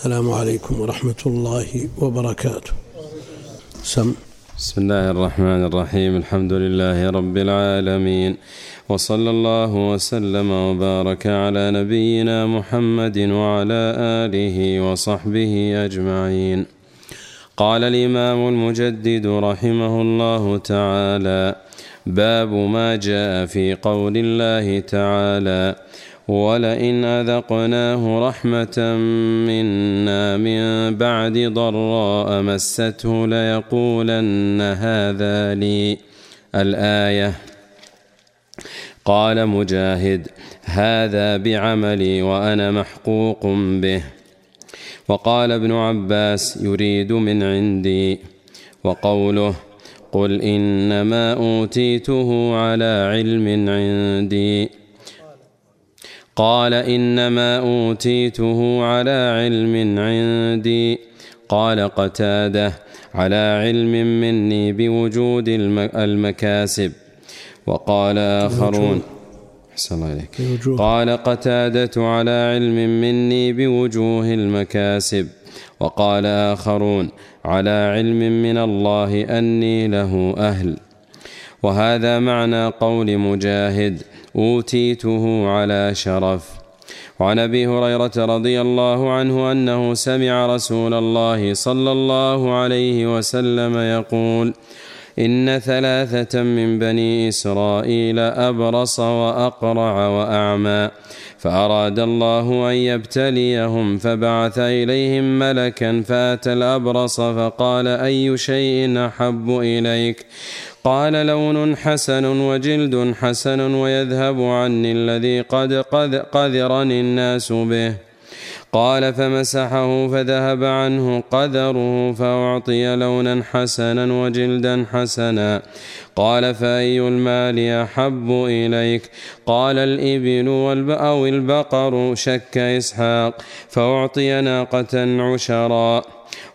السلام عليكم ورحمة الله وبركاته. سم. بسم الله الرحمن الرحيم. الحمد لله رب العالمين. وصلى الله وسلم وبارك على نبينا محمد وعلى آله وصحبه أجمعين. قال الإمام المجدد رحمه الله تعالى باب ما جاء في قول الله تعالى ولئن أذقناه رحمة منا من بعد ضراء مسته ليقولن هذا لي. الآية قال مجاهد هذا بعملي وأنا محقوق به. وقال ابن عباس يريد من عندي. وقوله قل إنما أوتيته على علم عندي. قال إنما أوتيته على علم عندي. قال قتاده على علم مني بوجود المكاسب. وقال آخرون. الله إليك. قال قتادة على علم مني بوجوه المكاسب. وقال آخرون. على علم من الله أني له أهل. وهذا معنى قول مجاهد. أوتيته على شرف. وعن أبي هريرة رضي الله عنه أنه سمع رسول الله صلى الله عليه وسلم يقول إن ثلاثة من بني إسرائيل أبرص وأقرع وأعمى فأراد الله أن يبتليهم فبعث إليهم ملكا فأتى الأبرص فقال أي شيء أحب إليك؟ قال لون حسن وجلد حسن ويذهب عني الذي قد قذرني الناس به. قال فمسحه فذهب عنه قذره فأعطي لونا حسنا وجلدا حسنا. قال فأي المال أحب إليك؟ قال الإبل أو البقر شك إسحاق فأعطي ناقة عشرا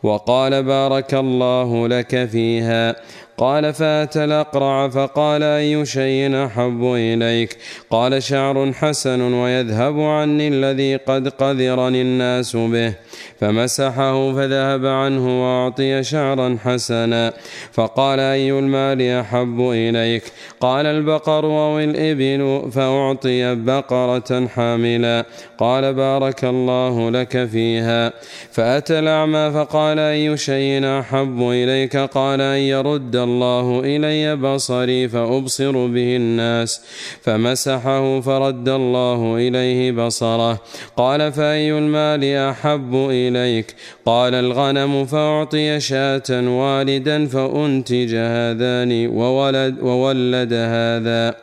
وقال بارك الله لك فيها. قال فات الأقرع فقال أي شيء أحب إليك؟ قال شعر حسن ويذهب عني الذي قد قذرني الناس به. فمسحه فذهب عنه وأعطي شعرا حسنا. فقال أي المال أحب إليك؟ قال البقر أو الإبل فأعطي بقرة حاملا. قال بارك الله لك فيها. فأتى الأعمى فقال أي شيء أحب إليك؟ قال أن يرد الله إلي بصري فأبصر به الناس فمسحه فرد الله إليه بصره قال فأي المال أحب إليك قال الغنم فأعطي شاة والدا فأنتج هذان وولد, وولد هذا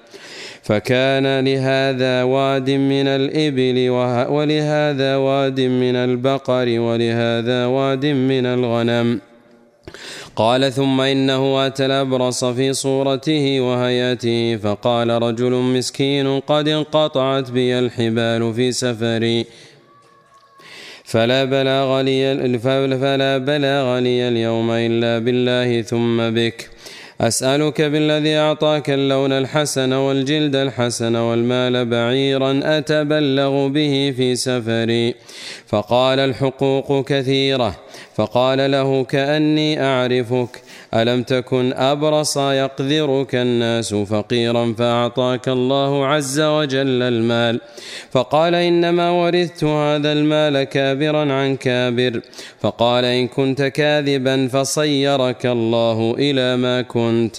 فكان لهذا واد من الإبل ولهذا واد من البقر ولهذا واد من الغنم قال ثم إنه أتى الأبرص في صورته وهياته فقال رجل مسكين قد انقطعت بي الحبال في سفري. فلا بلاغ لي فلا بلاغ لي اليوم إلا بالله ثم بك. أسألك بالذي أعطاك اللون الحسن والجلد الحسن والمال بعيرا أتبلغ به في سفري. فقال الحقوق كثيرة فقال له كأني أعرفك ألم تكن أبرص يقذرك الناس فقيرا فأعطاك الله عز وجل المال؟ فقال إنما ورثت هذا المال كابرا عن كابر فقال إن كنت كاذبا فصيرك الله إلى ما كنت.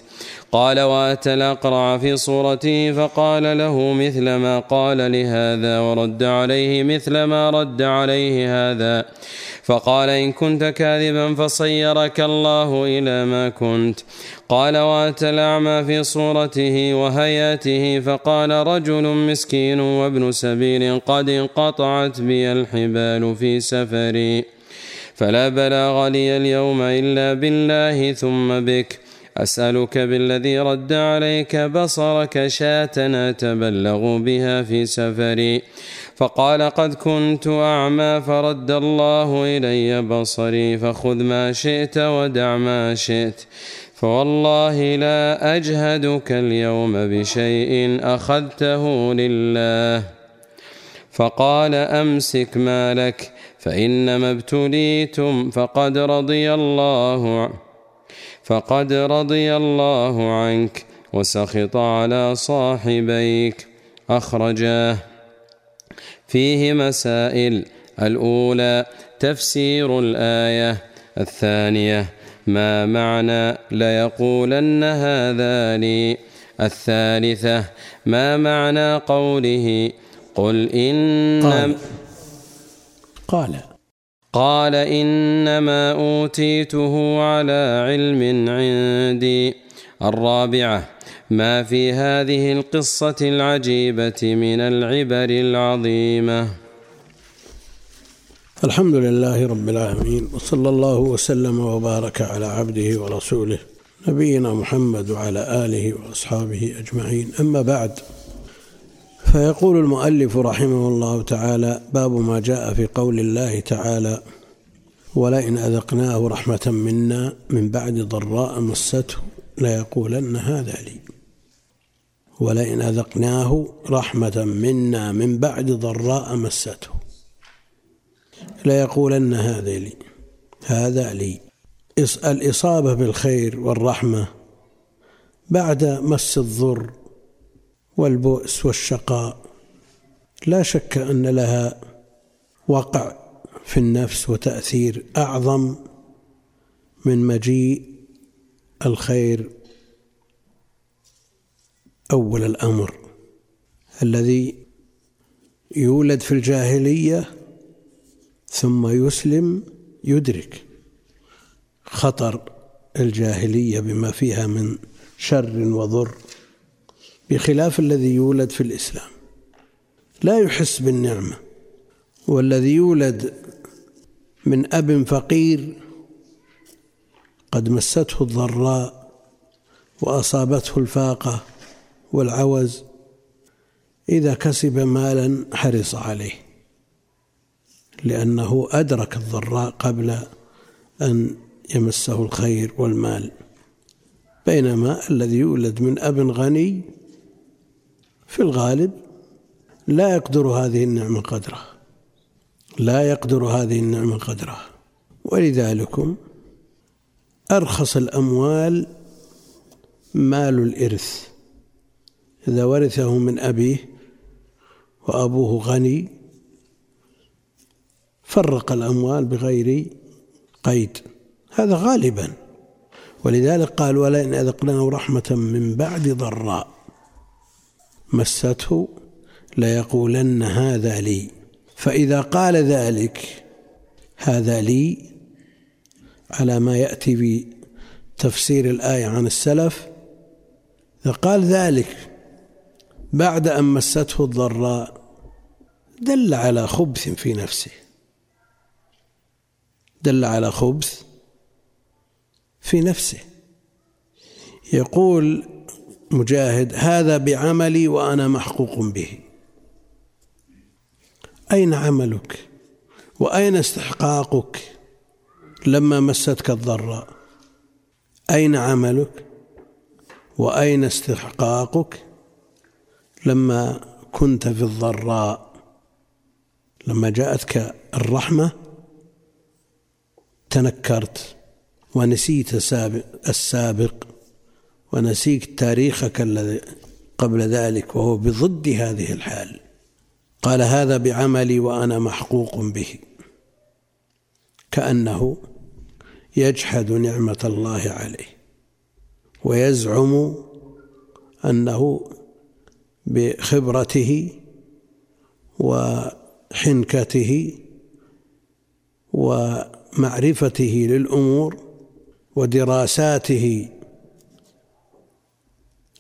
قال واتى الاقرع في صورته فقال له مثل ما قال لهذا ورد عليه مثل ما رد عليه هذا. فقال إن كنت كاذبا فصيرك الله إلى ما كنت. قال واتى الأعمى في صورته وهياته فقال رجل مسكين وابن سبيل قد انقطعت بي الحبال في سفري. فلا بلاغ لي اليوم إلا بالله ثم بك. أسألك بالذي رد عليك بصرك شاة أتبلغ بها في سفري. فقال قد كنت أعمى فرد الله إلي بصري فخذ ما شئت ودع ما شئت. فوالله لا أجهدك اليوم بشيء أخذته لله. فقال أمسك مالك فإنما ابتليتم فقد رضي الله فقد رضي الله عنك وسخط على صاحبيك. أخرجاه. فيه مسائل. الأولى تفسير الآية. الثانية ما معنى ليقولن هذا لي. الثالثة ما معنى قوله؟ قل إن قال. قال. قال إنما أوتيته على علم عندي. الرابعة ما في هذه القصة العجيبة من العبر العظيمة. الحمد لله رب العالمين وصلى الله وسلم وبارك على عبده ورسوله نبينا محمد وعلى آله وأصحابه أجمعين. أما بعد فيقول المؤلف رحمه الله تعالى باب ما جاء في قول الله تعالى ولئن أذقناه رحمة منا من بعد ضراء مسته ليقولن هذا لي. ولئن أذقناه رحمة منا من بعد ضراء مسته ليقولن هذا لي. هذا لي. الإصابة بالخير والرحمة بعد مس الضر والبؤس والشقاء. لا شك أن لها وقع في النفس وتأثير أعظم من مجيء الخير أول الأمر. الذي يولد في الجاهلية ثم يسلم يدرك خطر الجاهلية بما فيها من شر وضر. بخلاف الذي يولد في الإسلام. لا يحس بالنعمة والذي يولد من أب فقير قد مسته الضراء وأصابته الفاقة والعوز إذا كسب مالا حرص عليه لأنه أدرك الضراء قبل أن يمسه الخير والمال. بينما الذي يولد من أب غني في الغالب لا يقدر هذه النعمة قدرها لا يقدر هذه النعمة قدرها ولذلك أرخص الأموال مال الإرث. إذا ورثه من أبيه وأبوه غني فرق الأموال بغير قيد. هذا غالبا. ولذلك قال ولئن أذقناه رحمة من بعد ضراء. مسته ليقولن هذا لي. فإذا قال ذلك هذا لي على ما يأتي بتفسير الآية عن السلف. إذا قال ذلك بعد أن مسته الضراء دل على خبث في نفسه. دل على خبث في نفسه. يقول مجاهد هذا بعملي وأنا محقوق به. أين عملك؟ وأين استحقاقك لما مستك الضراء؟ أين عملك؟ وأين استحقاقك لما كنت في الضراء؟ لما جاءتك الرحمة تنكرت ونسيت السابق. ونسيت تاريخك الذي قبل ذلك وهو بضد هذه الحال. قال هذا بعملي وأنا محقوق به. كأنه يجحد نعمة الله عليه ويزعم أنه بخبرته وحنكته ومعرفته للأمور ودراساته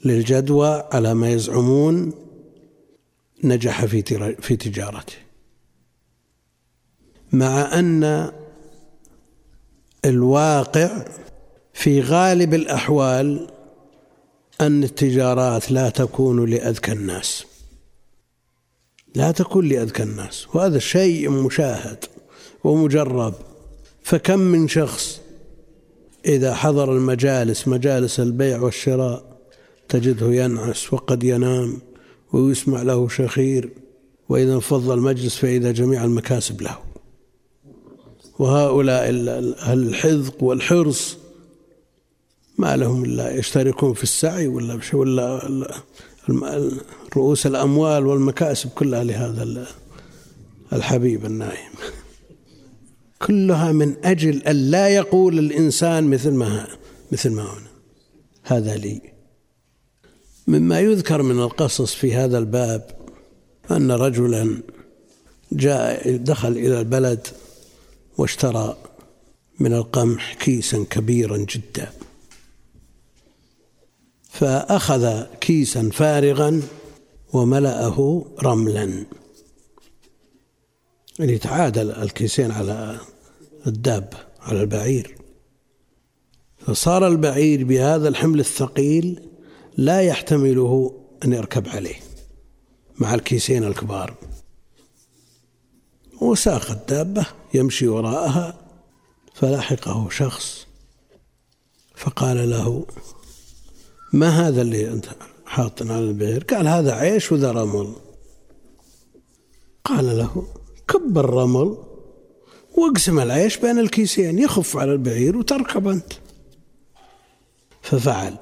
للجدوى على ما يزعمون نجح في في تجارته. مع أن الواقع في غالب الأحوال أن التجارات لا تكون لأذكى الناس. لا تكون لأذكى الناس وهذا شيء مشاهد ومجرب. فكم من شخص إذا حضر المجالس مجالس البيع والشراء تجده ينعس وقد ينام ويسمع له شخير وإذا انفض المجلس فإذا جميع المكاسب له. وهؤلاء الحذق والحرص ما لهم إلا يشتركون في السعي ولا ولا رؤوس الأموال والمكاسب كلها لهذا الحبيب النايم. كلها من أجل أن لا يقول الإنسان مثل ما مثل ما هنا. هذا لي. مما يذكر من القصص في هذا الباب أن رجلا جاء دخل إلى البلد واشترى من القمح كيسا كبيرا جدا. فأخذ كيسا فارغا وملأه رملا. يعني تعادل الكيسين على الدابة على البعير. فصار البعير بهذا الحمل الثقيل لا يحتمله أن يركب عليه مع الكيسين الكبار. وساق الدابة يمشي وراءها فلاحقه شخص فقال له ما هذا اللي أنت حاط على البعير قال هذا عيش وذا رمل. قال له كب الرمل واقسم العيش بين الكيسين يخف على البعير وتركب أنت. ففعل.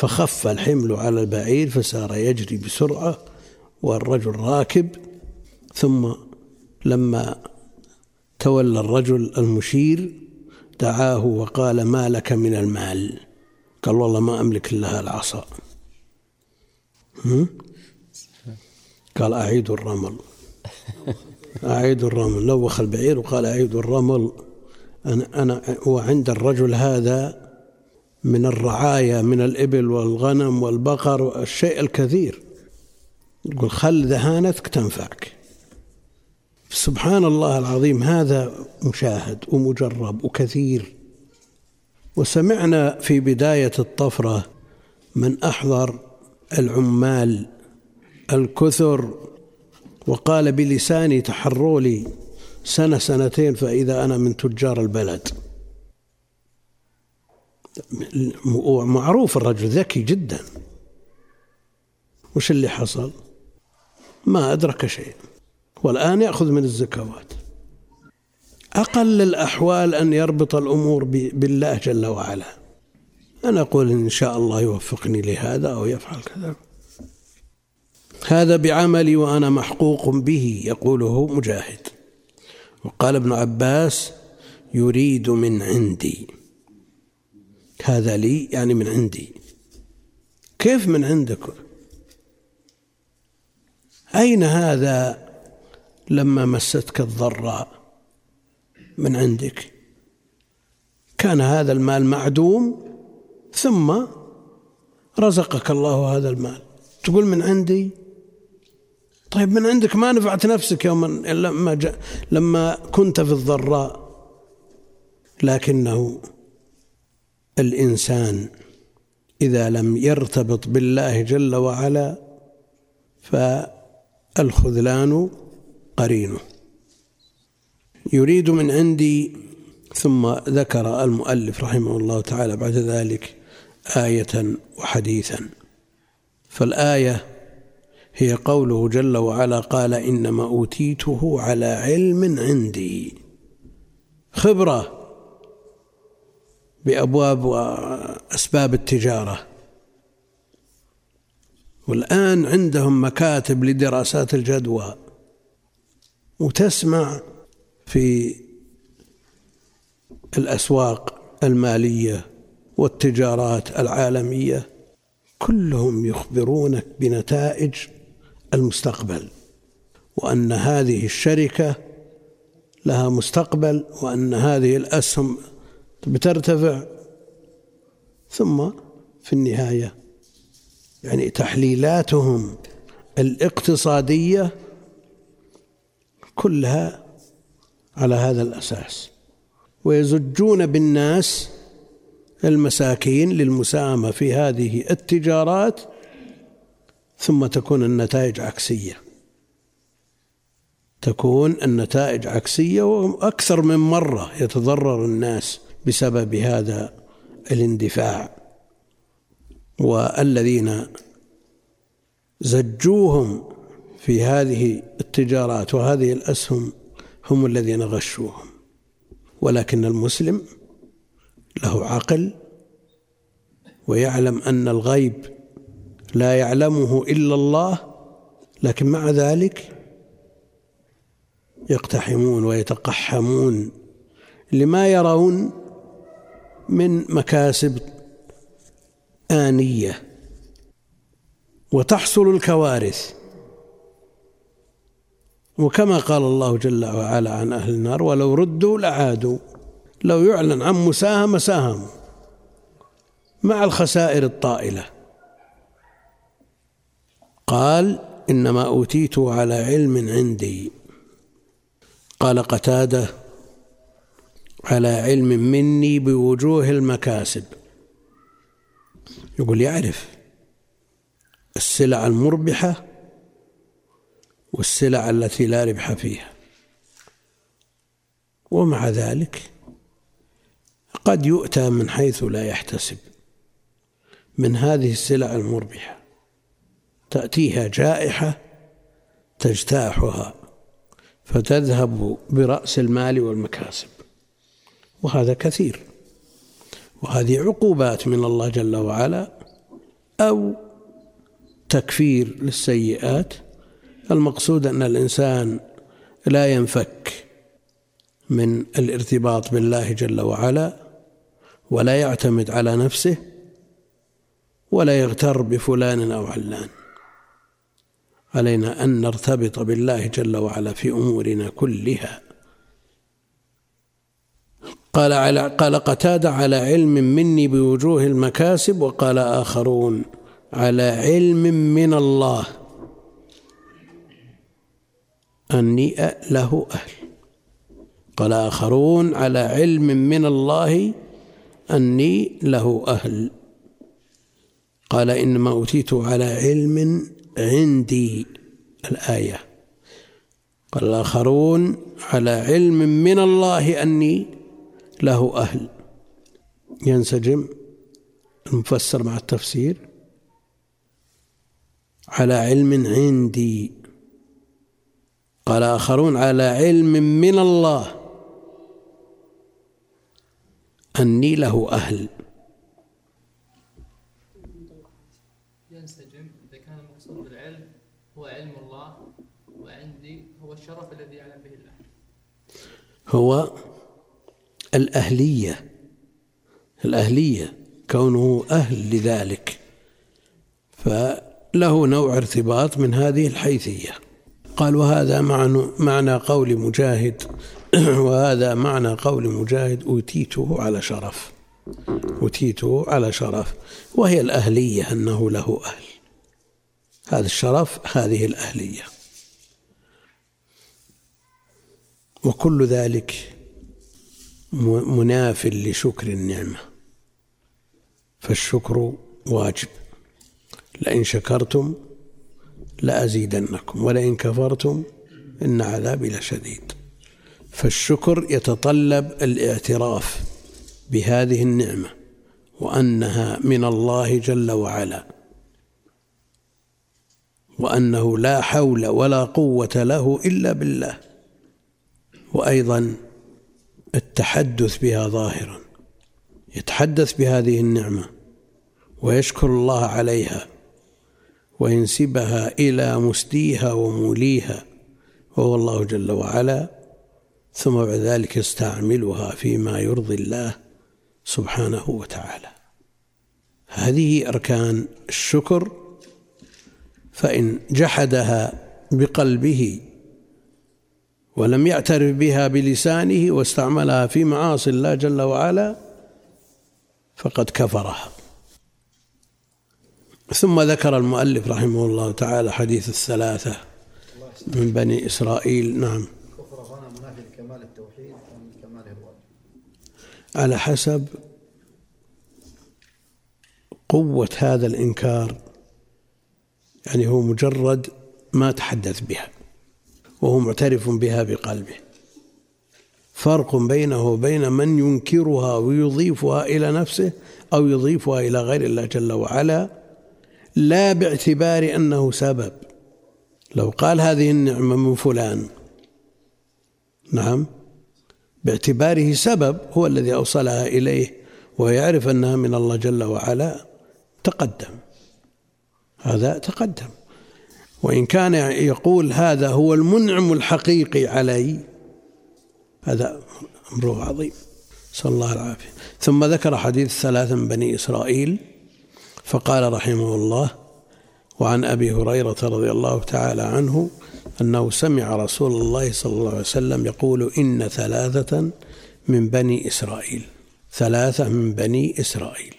فخف الحمل على البعير فسار يجري بسرعة والرجل راكب ثم لما تولى الرجل المشير دعاه وقال ما لك من المال؟ قال والله ما أملك إلا العصا قال أعيد الرمل. أعيد الرمل. لوخ البعير وقال أعيد الرمل. أنا أنا وعند الرجل هذا من الرعاية من الإبل والغنم والبقر والشيء الكثير. يقول خل ذهانتك تنفعك. سبحان الله العظيم هذا مشاهد ومجرب وكثير. وسمعنا في بداية الطفرة من أحضر العمال الكثر وقال بلساني تحروا لي سنة سنتين فإذا أنا من تجار البلد. معروف الرجل ذكي جدا. وش اللي حصل؟ ما أدرك شيء. والآن يأخذ من الزكوات. أقل الأحوال أن يربط الأمور بالله جل وعلا. أنا أقول إن شاء الله يوفقني لهذا أو يفعل كذا. هذا بعملي وأنا محقوق به يقوله مجاهد. وقال ابن عباس يريد من عندي. هذا لي يعني من عندي. كيف من عندك؟ أين هذا لما مستك الضراء من عندك؟ كان هذا المال معدوم ثم رزقك الله هذا المال. تقول من عندي؟ طيب من عندك ما نفعت نفسك يوما لما لما كنت في الضراء لكنه الإنسان إذا لم يرتبط بالله جل وعلا فالخذلان قرينه. يريد من عندي ثم ذكر المؤلف رحمه الله تعالى بعد ذلك آية وحديثا. فالآية هي قوله جل وعلا قال إنما أوتيته على علم عندي. خبرة بأبواب وأسباب التجارة. والآن عندهم مكاتب لدراسات الجدوى. وتسمع في الأسواق المالية والتجارات العالمية كلهم يخبرونك بنتائج المستقبل وأن هذه الشركة لها مستقبل وأن هذه الأسهم بترتفع. ثم في النهاية يعني تحليلاتهم الاقتصادية كلها على هذا الأساس. ويزجون بالناس المساكين للمساهمة في هذه التجارات ثم تكون النتائج عكسية. تكون النتائج عكسية وأكثر من مرة يتضرر الناس بسبب هذا الاندفاع. والذين زجوهم في هذه التجارات وهذه الأسهم هم الذين غشوهم. ولكن المسلم له عقل ويعلم أن الغيب لا يعلمه إلا الله لكن مع ذلك يقتحمون ويتقحمون لما يرون من مكاسب آنية وتحصل الكوارث. وكما قال الله جل وعلا عن أهل النار ولو ردوا لعادوا لو يعلن عن مساهمة ساهموا مع الخسائر الطائلة. قال إنما أوتيته على علم عندي. قال قتادة على علم مني بوجوه المكاسب. يقول يعرف السلع المربحة والسلع التي لا ربح فيها. ومع ذلك قد يؤتى من حيث لا يحتسب. من هذه السلع المربحة تأتيها جائحة تجتاحها فتذهب برأس المال والمكاسب. وهذا كثير. وهذه عقوبات من الله جل وعلا أو تكفير للسيئات. المقصود أن الإنسان لا ينفك من الارتباط بالله جل وعلا ولا يعتمد على نفسه ولا يغتر بفلان أو علان. علينا أن نرتبط بالله جل وعلا في أمورنا كلها. قال على قال قتادة على علم مني بوجوه المكاسب وقال آخرون على علم من الله. أني له أهل. قال آخرون على علم من الله أني له أهل. قال إنما أوتيت على علم عندي الآية. قال الآخرون على علم من الله أني له أهل. ينسجم المفسر مع التفسير. على علم عندي. قال آخرون على علم من الله. أني له أهل. ينسجم إذا كان المقصود بالعلم هو علم الله وعندي هو الشرف الذي يعلم به الله هو الأهلية الأهلية كونه أهل لذلك فله نوع ارتباط من هذه الحيثية. قال وهذا معنى, معنى قول مجاهد وهذا معنى قول مجاهد أوتيته على شرف أوتيته على شرف وهي الأهلية أنه له أهل. هذا الشرف هذه الأهلية. وكل ذلك مناف لشكر النعمة. فالشكر واجب. لئن شكرتم لأزيدنكم ولئن كفرتم إن عذابي لشديد. فالشكر يتطلب الاعتراف بهذه النعمة وأنها من الله جل وعلا وأنه لا حول ولا قوة له إلا بالله. وأيضا التحدث بها ظاهرا يتحدث بهذه النعمة ويشكر الله عليها وينسبها إلى مسديها وموليها وهو الله جل وعلا ثم بعد ذلك يستعملها فيما يرضي الله سبحانه وتعالى. هذه أركان الشكر فإن جحدها بقلبه ولم يعترف بها بلسانه واستعملها في معاصي الله جل وعلا فقد كفرها. ثم ذكر المؤلف رحمه الله تعالى حديث الثلاثة من بني إسرائيل. نعم. على حسب قوة هذا الإنكار يعني هو مجرد ما تحدث بها. وهو معترف بها بقلبه. فرق بينه وبين من ينكرها ويضيفها إلى نفسه أو يضيفها إلى غير الله جل وعلا لا باعتبار أنه سبب. لو قال هذه النعمة من فلان نعم باعتباره سبب هو الذي أوصلها إليه ويعرف أنها من الله جل وعلا تقدم. هذا تقدم. وإن كان يقول هذا هو المنعم الحقيقي علي هذا أمره عظيم. صلى الله العافية ثم ذكر حديث ثلاثة من بني إسرائيل فقال رحمه الله وعن أبي هريرة رضي الله تعالى عنه أنه سمع رسول الله صلى الله عليه وسلم يقول إن ثلاثة من بني إسرائيل ثلاثة من بني إسرائيل.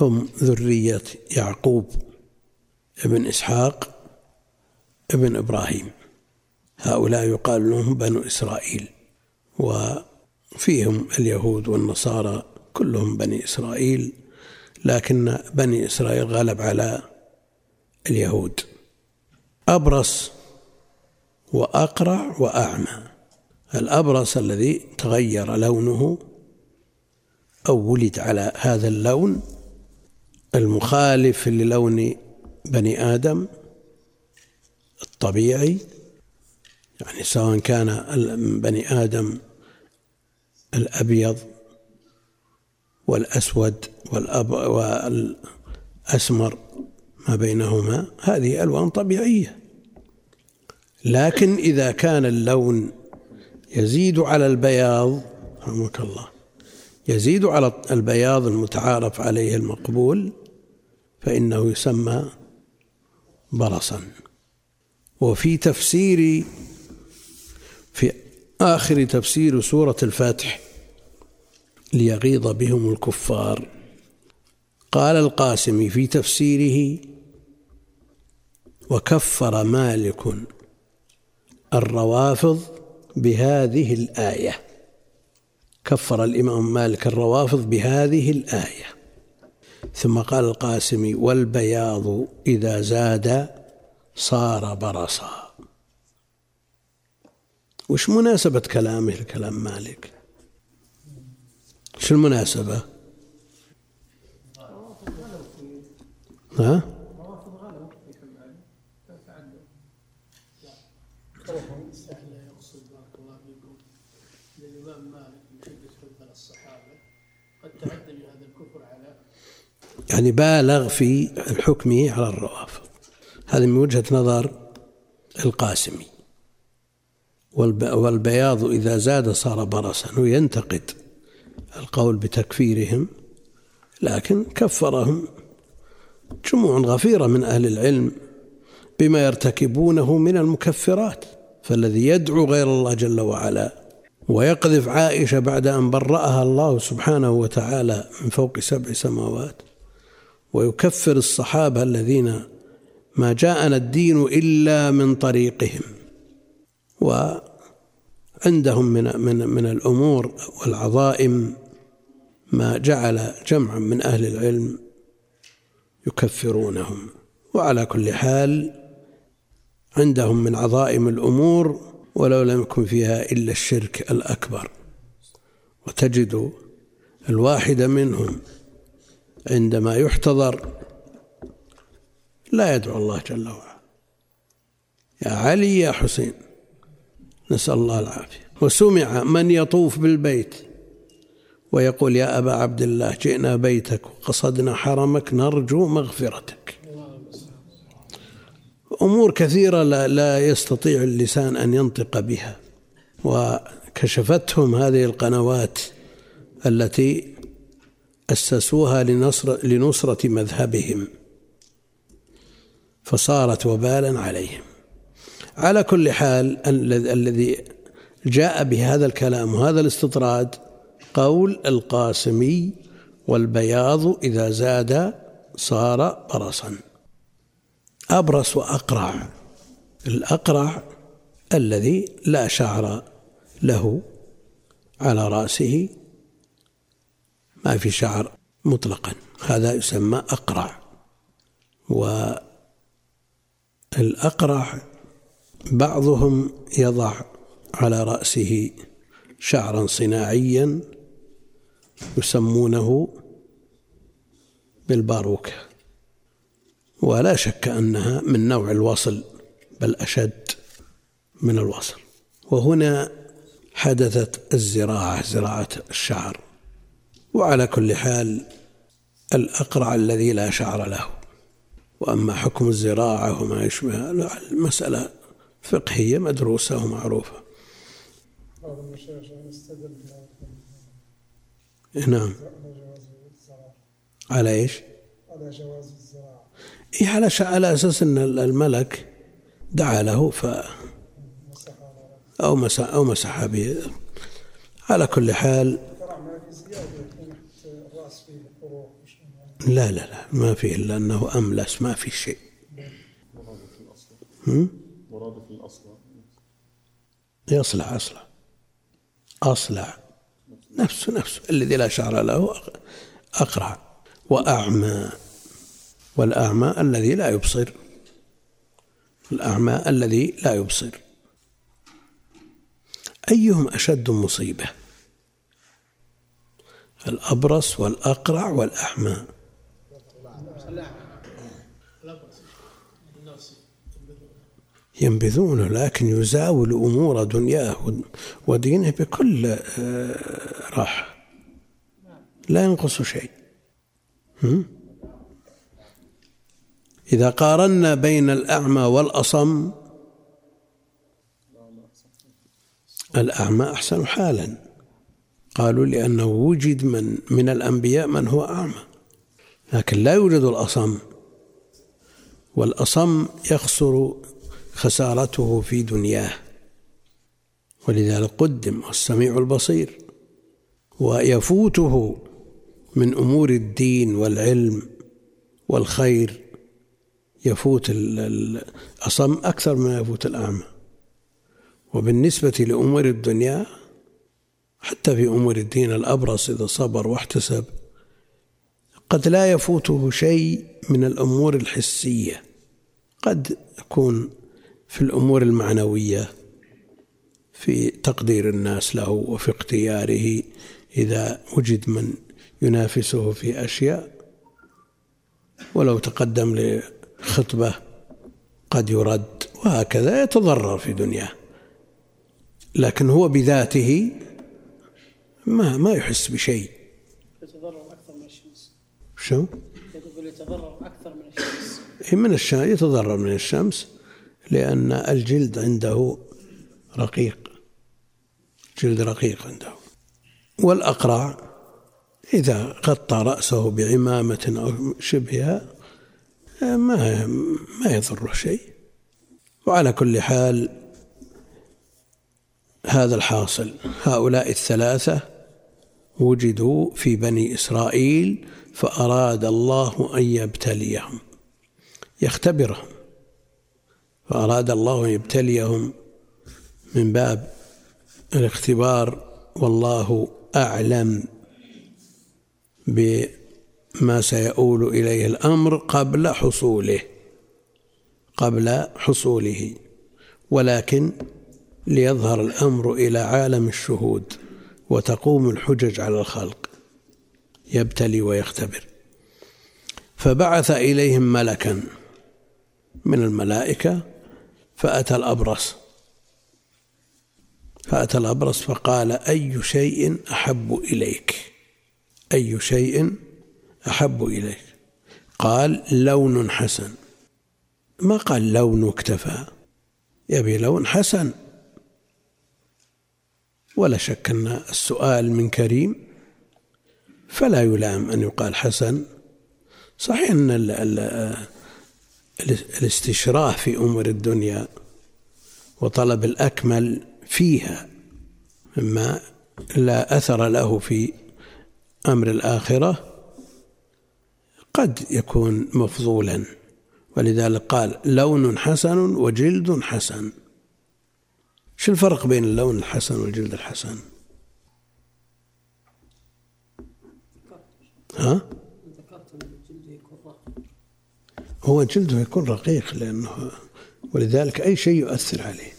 هم ذرية يعقوب. ابن إسحاق ابن إبراهيم. هؤلاء يقال لهم بنو إسرائيل وفيهم اليهود والنصارى كلهم بني إسرائيل لكن بني إسرائيل غلب على اليهود. أبرص وأقرع وأعمى. الأبرص الذي تغير لونه أو ولد على هذا اللون المخالف للون بني آدم الطبيعي يعني سواء كان بني آدم الأبيض والأسود والأب والأسمر ما بينهما هذه ألوان طبيعية. لكن إذا كان اللون يزيد على البياض رحمك الله يزيد على البياض المتعارف عليه المقبول فإنه يسمى برصا. وفي تفسير في آخر تفسير سورة الفاتح ليغيظ بهم الكفار. قال القاسمي في تفسيره وكفر مالك الروافض بهذه الآية. كفر الإمام مالك الروافض بهذه الآية. ثم قال القاسمي والبياض إذا زاد صار برصا. وش مناسبة كلامه لكلام مالك؟ شو المناسبة؟ ها؟ يعني بالغ في الحكم على الروافض. هذه من وجهة نظر القاسمي. والبياض إذا زاد صار برصا وينتقد القول بتكفيرهم لكن كفرهم جموع غفيرة من أهل العلم بما يرتكبونه من المكفرات. فالذي يدعو غير الله جل وعلا ويقذف عائشة بعد أن برأها الله سبحانه وتعالى من فوق سبع سماوات ويكفر الصحابة الذين ما جاءنا الدين إلا من طريقهم. وعندهم من من من الأمور والعظائم ما جعل جمعا من أهل العلم يكفرونهم. وعلى كل حال عندهم من عظائم الأمور ولو لم يكن فيها إلا الشرك الأكبر. وتجد الواحد منهم عندما يحتضر لا يدعو الله جل وعلا. يا علي يا حسين نسأل الله العافية. وسمع من يطوف بالبيت ويقول يا أبا عبد الله جئنا بيتك وقصدنا حرمك نرجو مغفرتك. أمور كثيرة لا, لا يستطيع اللسان أن ينطق بها وكشفتهم هذه القنوات التي أسسوها لنصر لنصرة مذهبهم. فصارت وبالا عليهم. على كل حال الذي جاء بهذا الكلام وهذا الاستطراد قول القاسمي والبياض إذا زاد صار برصا. أبرص وأقرع. الأقرع الذي لا شعر له على رأسه ما في شعر مطلقا. هذا يسمى أقرع. والأقرع بعضهم يضع على رأسه شعرا صناعيا يسمونه بالباروكة. ولا شك أنها من نوع الوصل بل أشد من الوصل. وهنا حدثت الزراعة زراعة الشعر. وعلى كل حال الأقرع الذي لا شعر له. وأما حكم الزراعة وما يشبه المسألة فقهية مدروسة ومعروفة. يستدل نعم. على إيش؟ على جواز الزراعة إيه على على أساس إن الملك دعا له ف أو مسح أو مسح به. على كل حال القرع ما في زيادة يكون تحت الرأس فيه حروق وشيء يعني لا لا لا ما فيه إلا أنه أملس ما في شيء. هم؟ مرادف الأصل يصلح أصلح. اصلع نفسه نفسه الذي لا شعر له أقرع. وأعمى. والأعمى الذي لا يبصر. الأعمى الذي لا يبصر. أيهم أشد مصيبة؟ الأبرص والأقرع والأعمى. ينبذونه لكن يزاول أمور دنياه ودينه بكل آه، راحة. لا ينقص شيء؟ إذا قارنا بين الأعمى والأصم الأعمى أحسن حالا. قالوا لأنه وجد من من الأنبياء من هو أعمى. لكن لا يوجد الأصم والأصم يخسر خسارته في دنياه. ولذلك قدم السميع البصير ويفوته من أمور الدين والعلم والخير. يفوت ال- ال- الأصم أكثر مما يفوت الأعمى. وبالنسبة لأمور الدنيا حتى في أمور الدين الأبرص إذا صبر واحتسب قد لا يفوته شيء من الأمور الحسية. قد يكون في الأمور المعنوية في تقدير الناس له وفي اختياره إذا وجد من ينافسه في أشياء. ولو تقدم لخطبة قد يرد وهكذا يتضرر في دنياه. لكن هو بذاته ما ما يحس بشيء يتضرر أكثر من الشمس شو؟ يقول يتضرر أكثر من الشمس. من الشمس يتضرر من الشمس لأن الجلد عنده رقيق. جلد رقيق عنده. والأقرع إذا غطى رأسه بعمامة أو شبهها ما ما يضره شيء. وعلى كل حال هذا الحاصل. هؤلاء الثلاثة وجدوا في بني إسرائيل فأراد الله أن يبتليهم يختبرهم فأراد الله أن يبتليهم من باب الاختبار والله أعلم بما سيؤول إليه الأمر قبل حصوله قبل حصوله ولكن ليظهر الأمر إلى عالم الشهود. وتقوم الحجج على الخلق يبتلي ويختبر. فبعث إليهم ملكا من الملائكة فأتى الأبرص. فأتى الأبرص فقال أي شيء أحب إليك؟ أي شيء أحب إليك؟ قال لون حسن. ما قال لون اكتفى؟ يبي لون حسن. ولا شك أن السؤال من كريم فلا يلام أن يقال حسن. صحيح أن ال ال الاستشراه في أمور الدنيا وطلب الأكمل فيها مما لا أثر له في أمر الآخرة قد يكون مفضولا. ولذلك قال لون حسن وجلد حسن. شو الفرق بين اللون الحسن والجلد الحسن؟ ها؟ ذكرت أن الجلد يكون رقيق هو جلده يكون رقيق لأنه ولذلك أي شيء يؤثر عليه.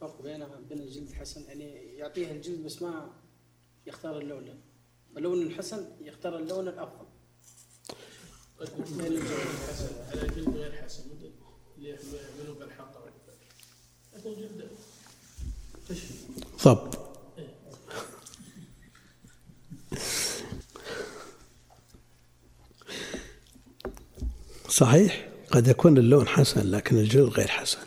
فرق بينها بين الجلد حسن يعني يعطيها الجلد بس ما يختار اللون. اللون الحسن يختار اللون الأفضل. على جلد غير حسن اللي يعملوا بالحق. لكن جلده. طب. صحيح قد يكون اللون حسن لكن الجلد غير حسن.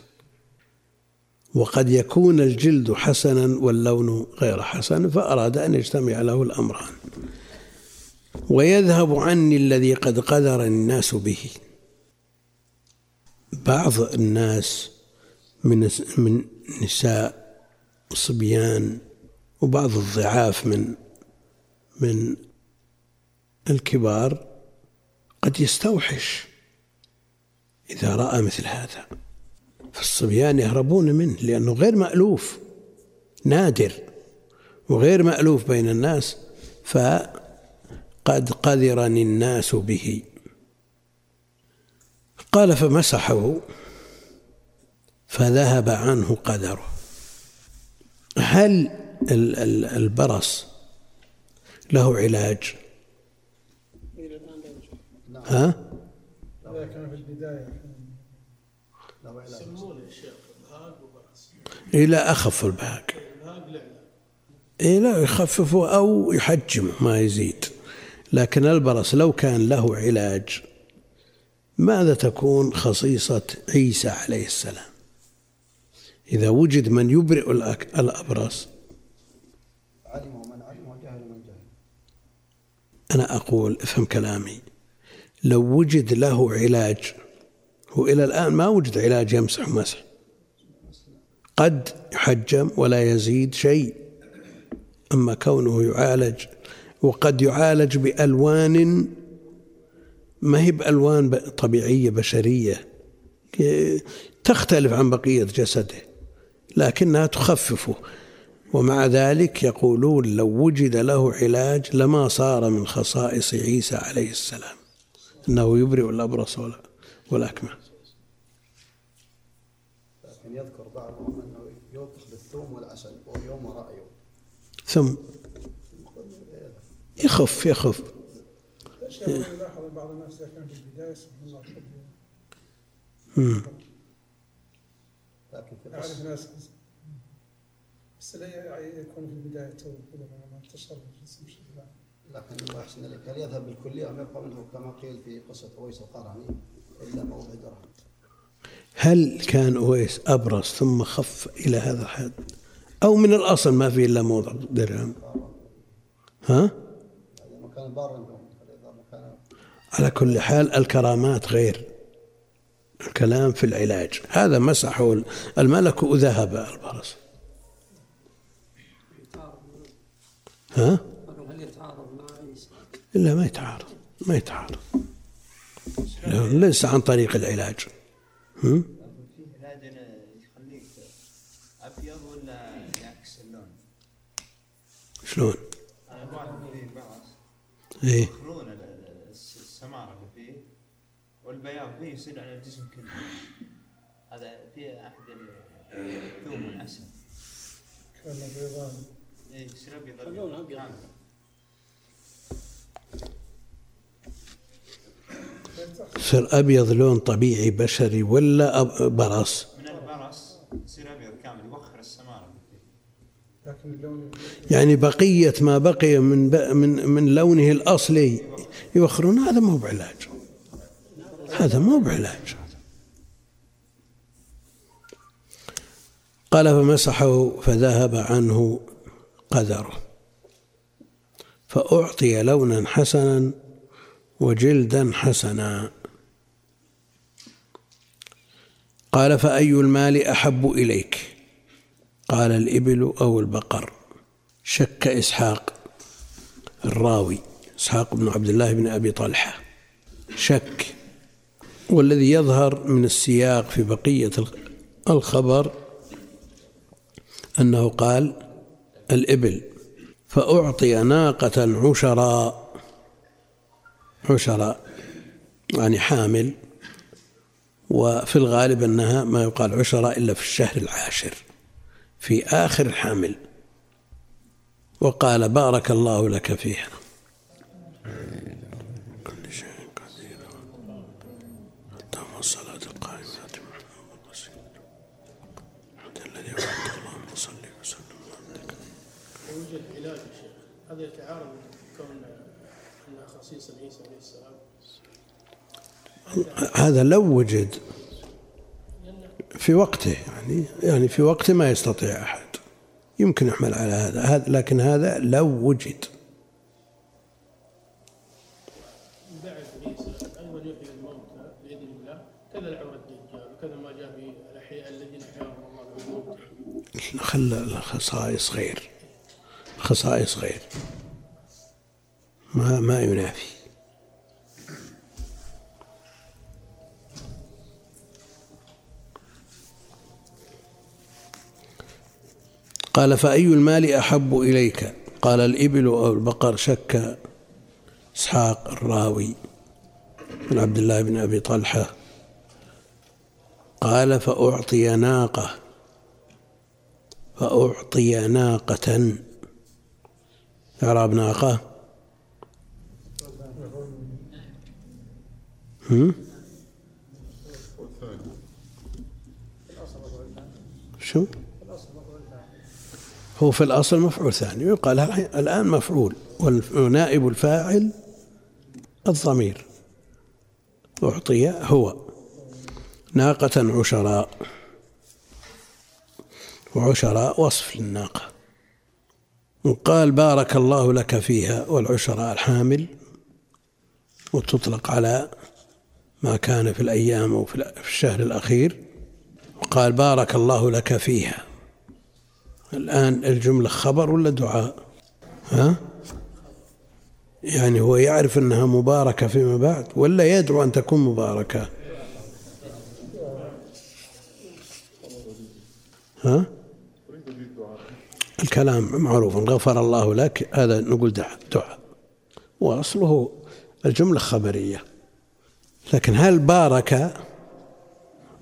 وقد يكون الجلد حسنا واللون غير حسن فأراد أن يجتمع له الأمران. ويذهب عني الذي قد قدر الناس به. بعض الناس من من نساء وصبيان وبعض الضعاف من من الكبار قد يستوحش إذا رأى مثل هذا. فالصبيان يهربون منه لأنه غير مألوف نادر وغير مألوف بين الناس فقد قذرني الناس به. قال فمسحه فذهب عنه قدره هل البرص له علاج؟ ها؟ كان في البداية أخف البهاق. إيه لا يخففه أو يحجمه ما يزيد. لكن البرص لو كان له علاج ماذا تكون خصيصة عيسى عليه السلام؟ إذا وجد من يبرئ الأبرص. علم من علم وجهل من جهل أنا أقول افهم كلامي. لو وجد له علاج هو إلى الآن ما وجد علاج يمسح مسح. قد يحجم ولا يزيد شيء. أما كونه يعالج وقد يعالج بألوان ما هي بألوان طبيعية بشرية. تختلف عن بقية جسده. لكنها تخففه ومع ذلك يقولون لو وجد له علاج لما صار من خصائص عيسى عليه السلام. إنه يبرئ الأبرص والأكمه. لكن يذكر بعضهم أنه يوقف بالثوم والعسل ويوم ثم يخف يخف. بعض الناس كان في سبحان الله. لكن في ناس بس لا يعني يكون في البداية تو كذا ما انتشر الجسم بشكل عام لكن الله يحسن لك هل يذهب بالكلية أم يبقى منه؟ كما قيل في قصة أويس القرني إلا موضع درهم. هل كان أويس أبرص ثم خف إلى هذا الحد؟ أو من الأصل ما فيه إلا موضع درهم؟ ها؟ هذا مكان مكان على كل حال الكرامات غير. الكلام في العلاج. هذا مسحه الملك وذهب البرص ها هل يتعارض مع؟ إلا ما يتعارض ما يتعارض ليس عن طريق العلاج هم؟ في علاج يخليك ابيض ولا يعكس اللون؟ شلون الواحد فيه بعض إيه يخلون ال- ال- الس- السماره اللي فيه والبياض فيه يصير على الجسم كله هذا في أحد الثوم والعسل كان بيضان إيه، يصير ابيض اللون أبيض. كامل. يصير أبيض لون طبيعي بشري ولا برص من البرص يصير أبيض كامل يوخر السمارة. يعني بقية ما بقي من ب... من من لونه الأصلي يوخرون هذا ما هو بعلاج. هذا ما هو بعلاج. قال فمسحه فذهب عنه قدره. فأعطي لونا حسنا وجلدا حسنا. قال فأي المال أحب إليك؟ قال الإبل أو البقر. شك إسحاق الراوي إسحاق بن عبد الله بن أبي طلحة. شك. والذي يظهر من السياق في بقية الخبر أنه قال الإبل فأعطي ناقة عشراء عشراء يعني حامل وفي الغالب أنها ما يقال عشراء إلا في الشهر العاشر في آخر الحمل وقال بارك الله لك فيها. الصلاة القائمة الذي وعدت اللهم يوجد علاج يا شيخ. هذا يتعارض كون أن خصيص عيسى عليه السلام. هذا لو وجد في وقته يعني يعني في وقته ما يستطيع أحد. يمكن يحمل على هذا. لكن هذا لو وجد. بعد عيسى أيضا يحيي الموتى بإذن الله. كذا العور الدجال وكذا ما جاء في الأحياء الذين احياهم الله بالموت. خل الخصائص غير. خصائص غير. ما ما ينافي. قال فأي المال أحب إليك؟ قال الإبل أو البقر. شك إسحاق الراوي من عبد الله بن أبي طلحة. قال فأعطي ناقة. فأعطي ناقة. إعراب ناقة هم؟ شو؟ هو في الأصل مفعول ثاني يقال الآن مفعول ونائب الفاعل الضمير. أعطي هو. ناقة عشراء. وعشراء وصف للناقة. وقال بارك الله لك فيها والعشراء الحامل وتطلق على ما كان في الأيام أو في الشهر الأخير. وقال بارك الله لك فيها. الآن الجملة خبر ولا دعاء؟ ها؟ يعني هو يعرف أنها مباركة فيما بعد ولا يدعو أن تكون مباركة؟ ها؟ الكلام معروف غفر الله لك هذا نقول دعاء دعاء. وأصله الجملة خبرية. لكن هل بارك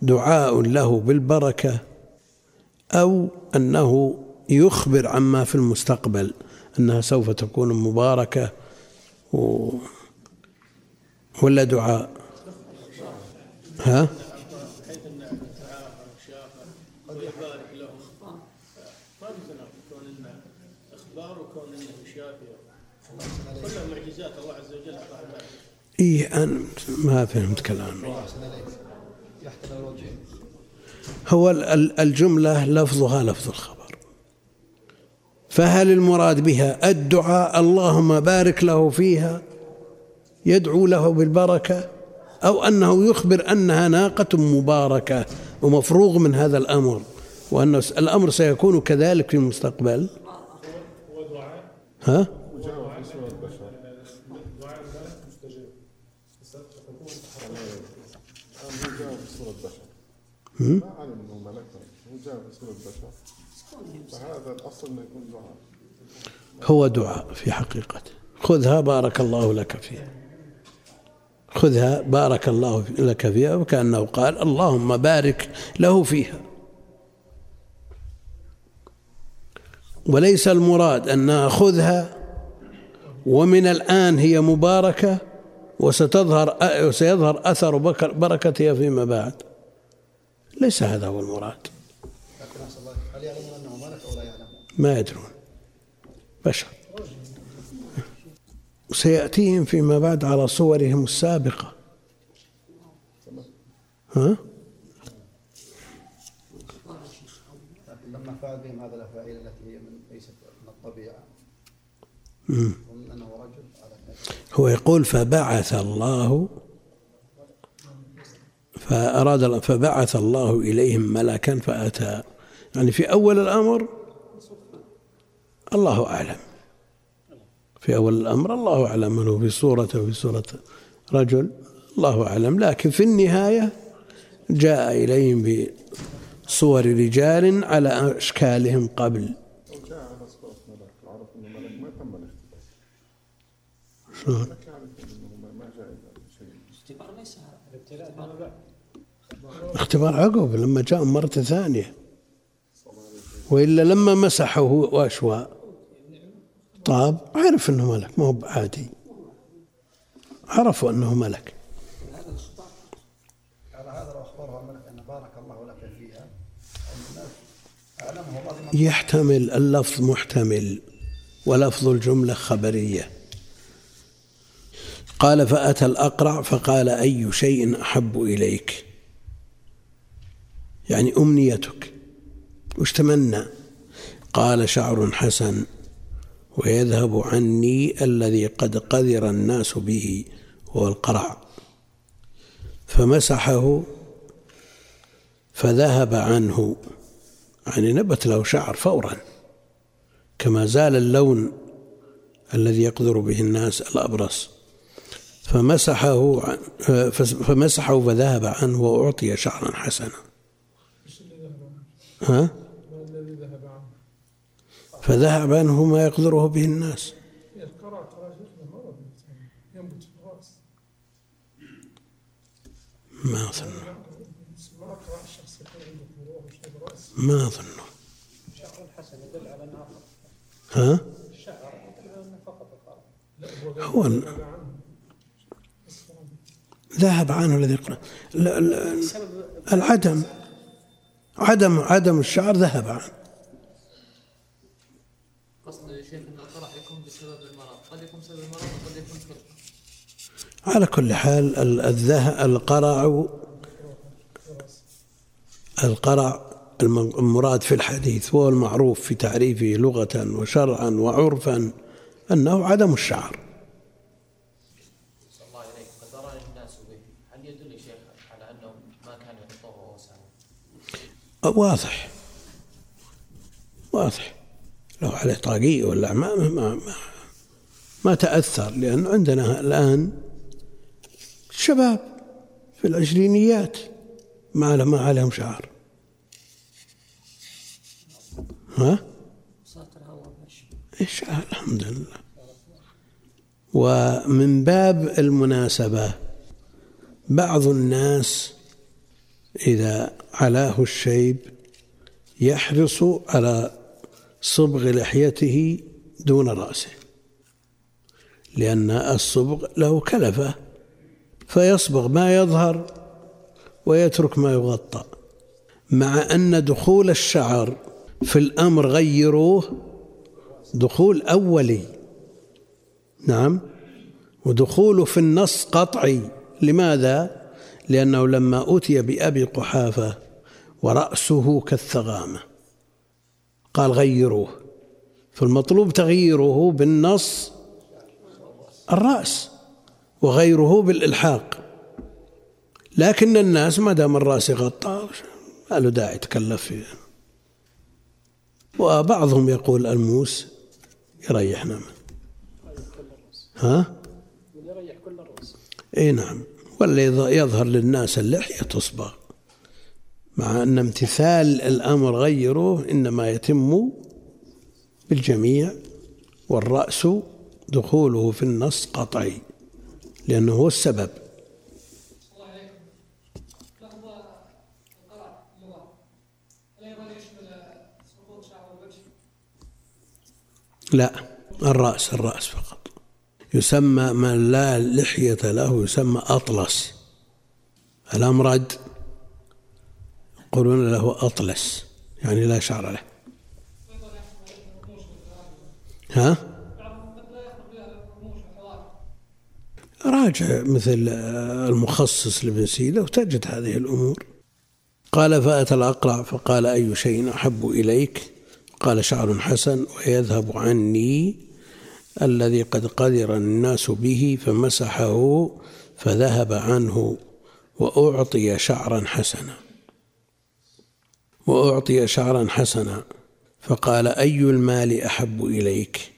دعاء له بالبركة؟ أو أنه يخبر عما في المستقبل أنها سوف تكون مباركة و ولا دعاء؟ ها حيث ان التعافى والشافى ويبارك لهم ما في تناقض كون انه أخبار وكون انه شافي كلها معجزات الله عز وجل اعطاها إيه أنا ما فهمت كلامي. هو ال- ال- الجملة لفظها لفظ الخبر. فهل المراد بها الدعاء اللهم بارك له فيها يدعو له بالبركة أو أنه يخبر أنها ناقة مباركة ومفروغ من هذا الأمر وأن الأمر سيكون كذلك في المستقبل؟ ها؟ ما علم انه ملك هو جاء في سوره البشر فهذا الاصل انه يكون دعاء هو دعاء في حقيقته خذها بارك الله لك فيها. خذها بارك الله لك فيها وكأنه قال اللهم بارك له فيها. وليس المراد أن نأخذها ومن الآن هي مباركة وستظهر وسيظهر أثر بركتها فيما بعد. ليس هذا هو المراد. هل يعلمون أنه ملك أو لا يعلمون؟ ما يدرون. بشر. سيأتيهم فيما بعد على صورهم السابقة. ها؟ لما فعل بهم هذا الأفاعيل التي هي من ليست من الطبيعة. أنه رجل هو يقول فبعث الله فأراد فبعث الله إليهم ملكا فأتى. يعني في أول الأمر الله أعلم. في أول الأمر الله أعلم. أنه في صورته في صورة رجل الله أعلم. لكن في النهاية جاء إليهم بصور رجال على أشكالهم قبل. وجاء على صوره ملك وعرف انه ملك ما تم الاختبار شلون؟ لك يعرف انه ما- ما جاء إلى شيء اختبار عقب لما جاء مرة ثانية. وإلا لما مسحه وأشوى طاب عرف أنه ملك ما هو عادي عرفوا أنه ملك. يحتمل اللفظ محتمل ولفظ الجملة خبرية. قال فأتى الأقرع فقال أي شيء أحب إليك؟ يعني أمنيتك. وش تمنى؟ قال شعر حسن ويذهب عني الذي قد قذر الناس به هو القرع. فمسحه فذهب عنه يعني نبت له شعر فورا. كما زال اللون الذي يقدر به الناس الأبرص. فمسحه فمسحه فذهب عنه وأعطي شعرا حسنا. ها؟ فذهب عنه ما يقدره به الناس. ما أظن ما أظن ها؟ هو ذهب عنه الذي العدم. عدم عدم الشعر ذهب. عنه قصد شيخ أن يكون بسبب المرض. قد يكون بسبب المرض وقد يكون فرق على كل حال القرع القرع المراد في الحديث هو المعروف في تعريفه لغة وشرعا وعرفا أنه عدم الشعر صلى الله عليك قد ضرر الناس به هل يدل يا شيخ على انه ما كان يغطوه وهو سامع واضح. واضح. لو عليه طاقية ولا ما ما ما, ما تأثر لأن عندنا الآن شباب في العشرينيات ما ما عليهم شعر. ها؟ إيش؟ الحمد لله. ومن باب المناسبة بعض الناس إذا علاه الشيب يحرص على صبغ لحيته دون رأسه لأن الصبغ له كلفة فيصبغ ما يظهر ويترك ما يغطى مع أن دخول الشعر في الأمر غيروه دخول أولي نعم ودخوله في النص قطعي لماذا؟ لأنه لما أتي بأبي قحافة ورأسه كالثغامة. قال غيروه. فالمطلوب تغييره بالنص الرأس وغيره بالإلحاق. لكن الناس ما دام الرأس غطى ما له داعي يتكلف فيه. وبعضهم يقول الموس يريحنا منه ها؟ يريح كل الرأس. إي نعم. ولا يظهر للناس اللحية تصبغ. مع أن امتثال الأمر غيره إنما يتم بالجميع والرأس دخوله في النص قطعي لأنه هو السبب. لا الرأس الرأس فقط. يسمى من لا لحية له يسمى أطلس. الأمرد يقولون له أطلس يعني لا شعر له. ها؟ راجع مثل المخصص لابن سيدة وتجد هذه الأمور. قال فأتى الأقرع فقال أي شيء أحب إليك؟ قال شعر حسن ويذهب عني الذي قد قدر الناس به فمسحه فذهب عنه وأعطي شعرا حسنا. وأعطي شعرا حسنا. فقال أي المال أحب إليك؟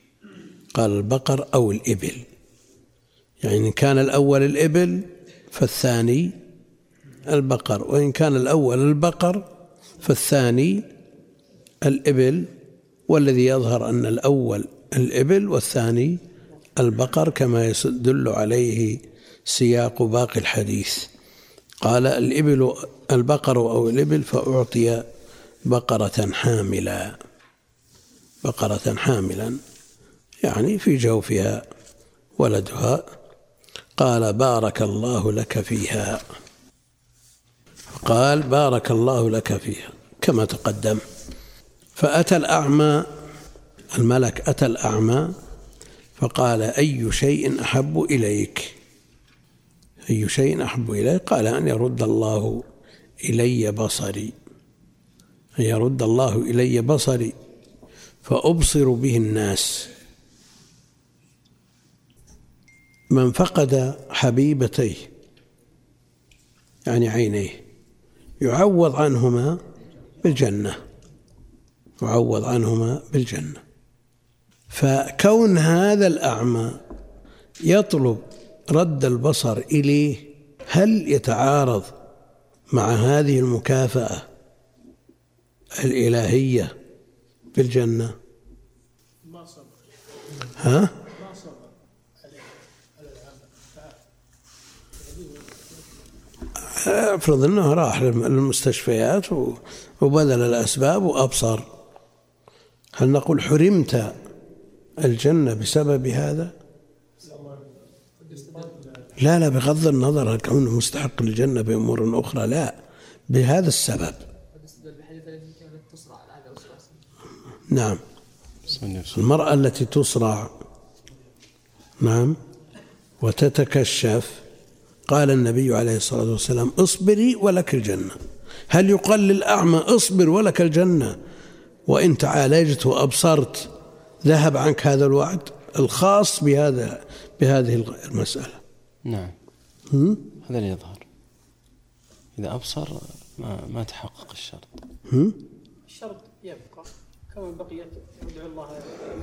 قال البقر أو الإبل. يعني إن كان الأول الإبل فالثاني البقر وإن كان الأول البقر فالثاني الإبل. والذي يظهر أن الأول الإبل والثاني البقر كما يدل عليه سياق باقي الحديث. قال الإبل البقر أو الإبل فأعطي بقرة حاملا بقرة حاملا يعني في جوفها ولدها. قال بارك الله لك فيها. قال بارك الله لك فيها كما تقدم. فأتى الأعمى الملك أتى الأعمى فقال أي شيء أحب إليك؟ أي شيء أحب إليه قال أن يرد الله إلي بصري. أن يرد الله إلي بصري فأبصر به الناس. من فقد حبيبتيه يعني عينيه يعوض عنهما بالجنة يعوض عنهما بالجنة. فكون هذا الأعمى يطلب رد البصر إليه هل يتعارض مع هذه المكافأة الإلهية بالجنة ما صبر ها؟ ما صبر افرض انه راح للمستشفيات وبذل الأسباب وأبصر هل نقول حرمت الجنة بسبب هذا؟ لا لا بغض النظر هل كونه مستحق للجنة بأمور أخرى لا بهذا السبب. نعم. المرأة التي تصرع نعم وتتكشف قال النبي عليه الصلاة والسلام اصبري ولك الجنة. هل يقال للأعمى اصبر ولك الجنة وإن تعالجت وأبصرت ذهب عنك هذا الوعد الخاص بهذا بهذه المسألة. نعم. هم؟ هذا اللي يظهر. إذا أبصر ما ما تحقق الشرط هم؟ الشرط يبقى. كما بقيت ادعو الله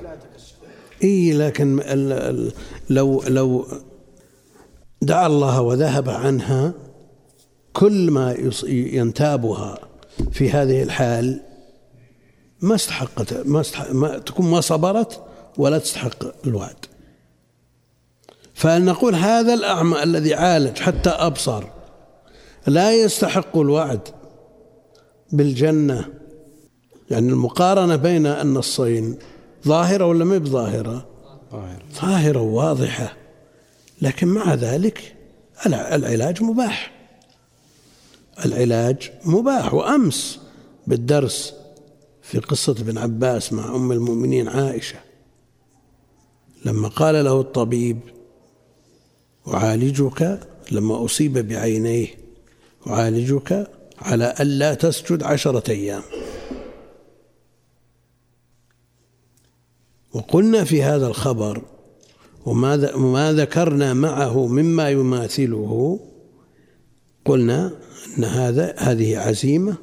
لا تكشف. إي لكن ال ال لو لو دعا الله وذهب عنها كل ما يص- ينتابها في هذه الحال ما استحقت ما, استحق ما تكون ما صبرت ولا تستحق الوعد. فنقول هذا الأعمى الذي عالج حتى أبصر لا يستحق الوعد بالجنة. يعني المقارنة بين النصين ظاهرة ولا ما بظاهرة؟ ظاهر ظاهرة واضحة لكن مع ذلك الع- العلاج مباح. العلاج مباح. وأمس بالدرس في قصة ابن عباس مع أم المؤمنين عائشة. لما قال له الطبيب أعالجك؟ لما أصيب بعينيه أعالجك على ألا تسجد عشرة أيام. وقلنا في هذا الخبر وما ذكرنا معه مما يماثله قلنا أن هذا هذه عزيمة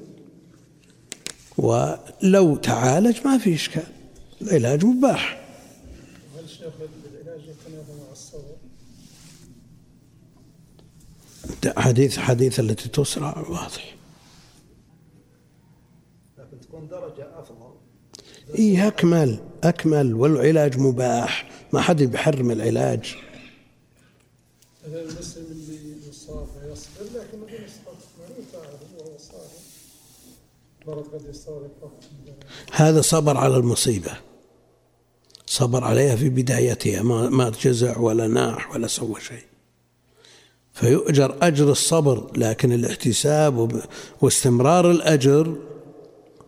ولو تعالج ما في إشكال العلاج مباح. هل شيخ العلاج مع الصبر؟ حديث حديث التي تسرع واضح. لكن تكون درجة أفضل. إي أكمل أكمل والعلاج مباح. ما حد بيحرم العلاج هذا المسلم اللي يصاب ويصبر لكن بدون إسقاط ما يفعل وهو صائم مرض قد يستغرق وقت هذا صبر على المصيبة. صبر عليها في بدايتها ما جزع ولا ناح ولا سوى شيء. فيؤجر أجر الصبر لكن الاحتساب واستمرار الأجر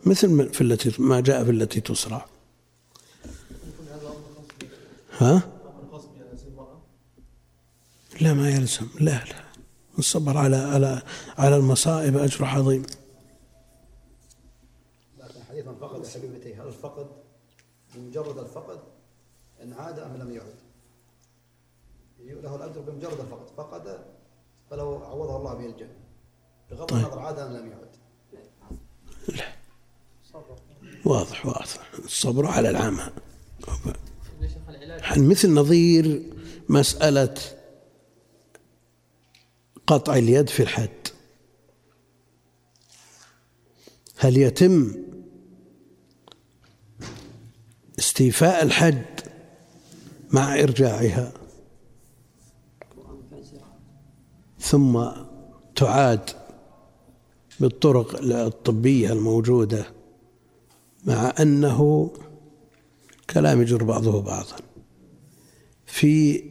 مثل في التي ما جاء في التي تسرع ها؟ لا ما يلزم. لا لا. الصبر على على على المصائب أجر عظيم. فقد حبيبتيه هل الفقد بمجرد الفقد إن عاد أم لم يعد؟ له الأجر بمجرد الفقد فقد فلو عوضه الله به الجنة. بغض طيب. النظر عاد أم لم يعد. واضح واضح. الصبر على يعني مثل نظير مسألة قطع اليد في الحد؟ هل يتم استيفاء الحد مع إرجاعها. ثم تعاد بالطرق الطبية الموجودة مع أنه كلام يجر بعضه بعضا. في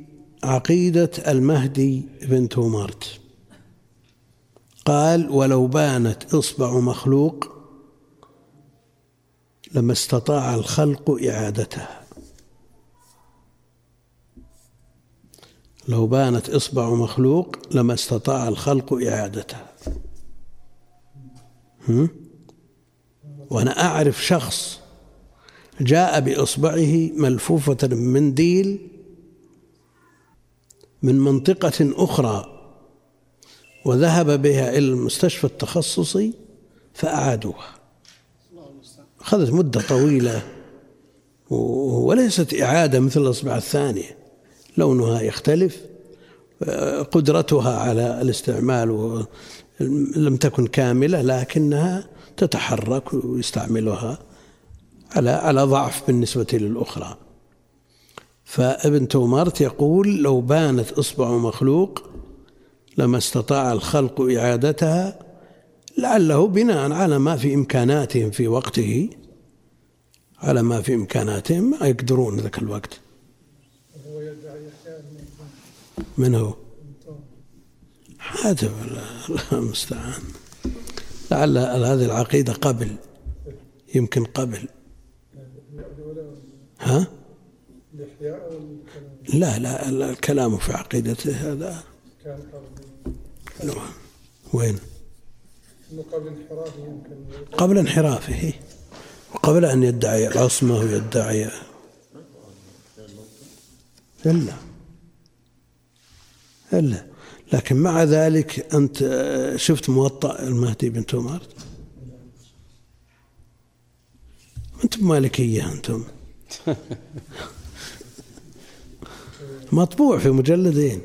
عقيدة المهدي بن تومارت. قال ولو بانت إصبع مخلوق لما استطاع الخلق إعادتها. لو بانت إصبع مخلوق لما استطاع الخلق إعادتها؟ وأنا أعرف شخص جاء بإصبعه ملفوفة بمنديل من منطقة أخرى وذهب بها إلى المستشفى التخصصي فأعادوها. أخذت مدة طويلة وليست إعادة مثل الأصبع الثانية. لونها يختلف قدرتها على الاستعمال لم تكن كاملة لكنها تتحرك ويستعملها على على ضعف بالنسبة للأخرى. فابن تومارت يقول لو بانت إصبع مخلوق لما استطاع الخلق إعادتها لعله بناء على ما في إمكاناتهم في وقته على ما في إمكاناتهم ما يقدرون ذاك الوقت. من هو؟ هذا الله المستعان. لعل هذه العقيدة قبل يمكن قبل. ها؟ لا لا لا، الكلام في عقيدته هذا. نعم. وين؟ قبل انحرافه يمكن. قبل انحرافه. وقبل أن يدعي العصمة ويدعي. إلا. إلا. لكن مع ذلك آه، شفت موطأ المهدي بن تومارت أنتم مالكية أنتم. مطبوع في مجلدين.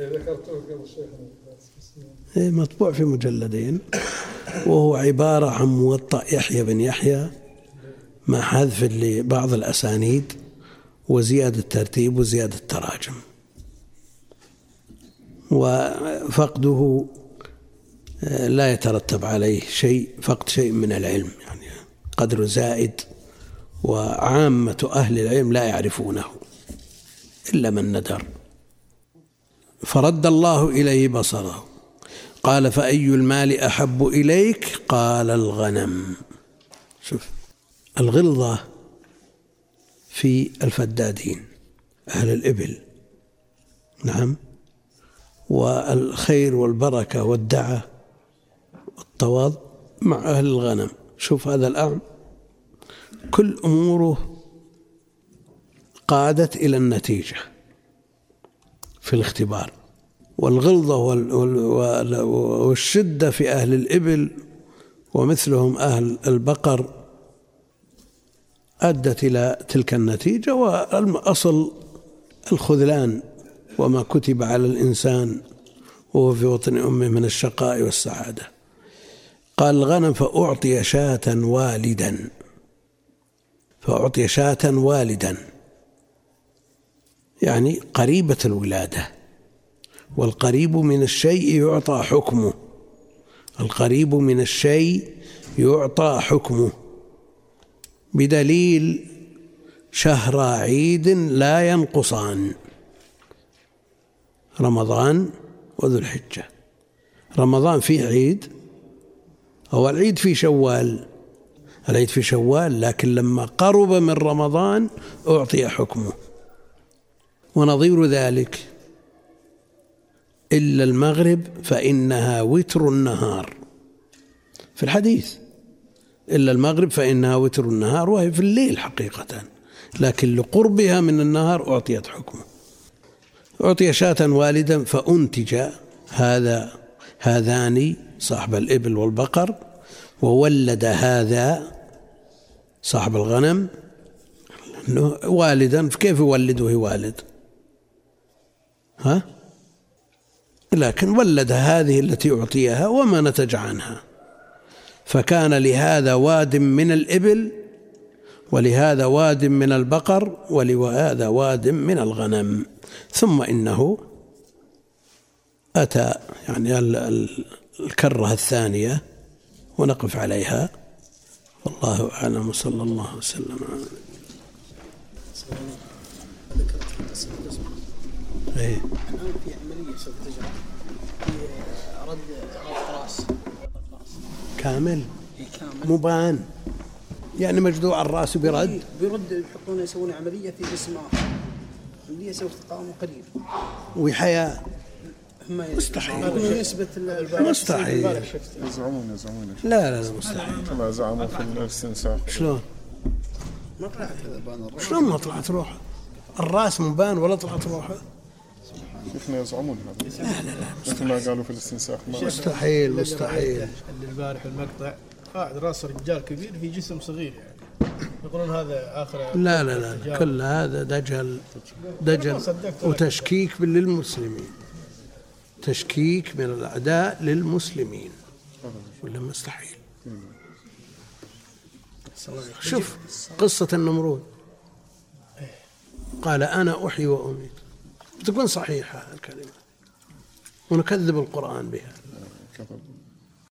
ذكرته قبل شيخنا. مطبوع في مجلدين وهو عبارة عن موطأ يحيى بن يحيى مع حذف لبعض الأسانيد وزيادة ترتيب وزيادة تراجم وفقده آه، لا يترتب عليه شيء فقد شيء من العلم يعني قدر زائد وعامة أهل العلم لا يعرفونه إلا من ندر. فرد الله إليه بصره. قال فأي المال أحب إليك؟ قال الغنم. شوف الغلظة في الفدادين أهل الإبل نعم والخير والبركة والدعة والتواضع مع أهل الغنم. شوف هذا الأعم. كل أموره قادت إلى النتيجة في الاختبار. والغلظة وال- وال- وال- والشدة في أهل الإبل ومثلهم أهل البقر أدت إلى تلك النتيجة والأصل الخذلان وما كتب على الإنسان وهو في وطن أمه من الشقاء والسعادة. قال الغنم فأعطي شاة والدا. فأعطي شاة والدا. يعني قريبة الولادة. والقريب من الشيء يعطى حكمه. القريب من الشيء يعطى حكمه. بدليل شهر عيد لا ينقصان. رمضان وذو الحجة. رمضان فيه عيد هو العيد في شوال. العيد في شوال لكن لما قرب من رمضان أعطي حكمه. ونظير ذلك. إلا المغرب فإنها وتر النهار. في الحديث إلا المغرب فإنها وتر النهار وهي في الليل حقيقة لكن لقربها من النهار أعطيت حكمه. أعطي شاة والدا فأنتج هذا هذان صاحب الإبل والبقر وولد هذا صاحب الغنم والدا كيف يولده والد؟ ها؟ لكن ولد هذه التي أعطيها وما نتج عنها. فكان لهذا واد من الإبل ولهذا واد من البقر ولهذا واد من الغنم. ثم إنه أتى يعني ال- ال- الكرة الثانية ونقف عليها. والله أعلم. صلى الله وسلم. على ذكرت إيه. في عملية سوف تجرى في رد رد راس راس كامل. إيه مبان. يعني مجدوع الرأس برد. بيرد يحطون يسوون عملية في جسم آخر. اللي يسوي تقاوم قليل. وحياة. ما مستحيل. نسبة مستحيل. يزعمون يزعمون. لا لا لا مستحيل. كما زعموا في الاستنساخ شلون؟ ما طلعت شلون ما طلعت روحه؟ الرأس مبان ولا طلعت روحه؟ شفنا يزعمون هذا. لا لا لا مثل ما قالوا في الاستنساخ. مستحيل مستحيل. اللي البارح المقطع قاعد راس رجال كبير في جسم صغير يعني. يقولون هذا آخر لا لا لا, لا. كل هذا دجل دجل وتشكيك للمسلمين. تشكيك من الأعداء للمسلمين. ولا مستحيل. شوف قصة النمرود. قال أنا أحيي وأميت. تكون صحيحة الكلمة. ونكذب القرآن بها. كذب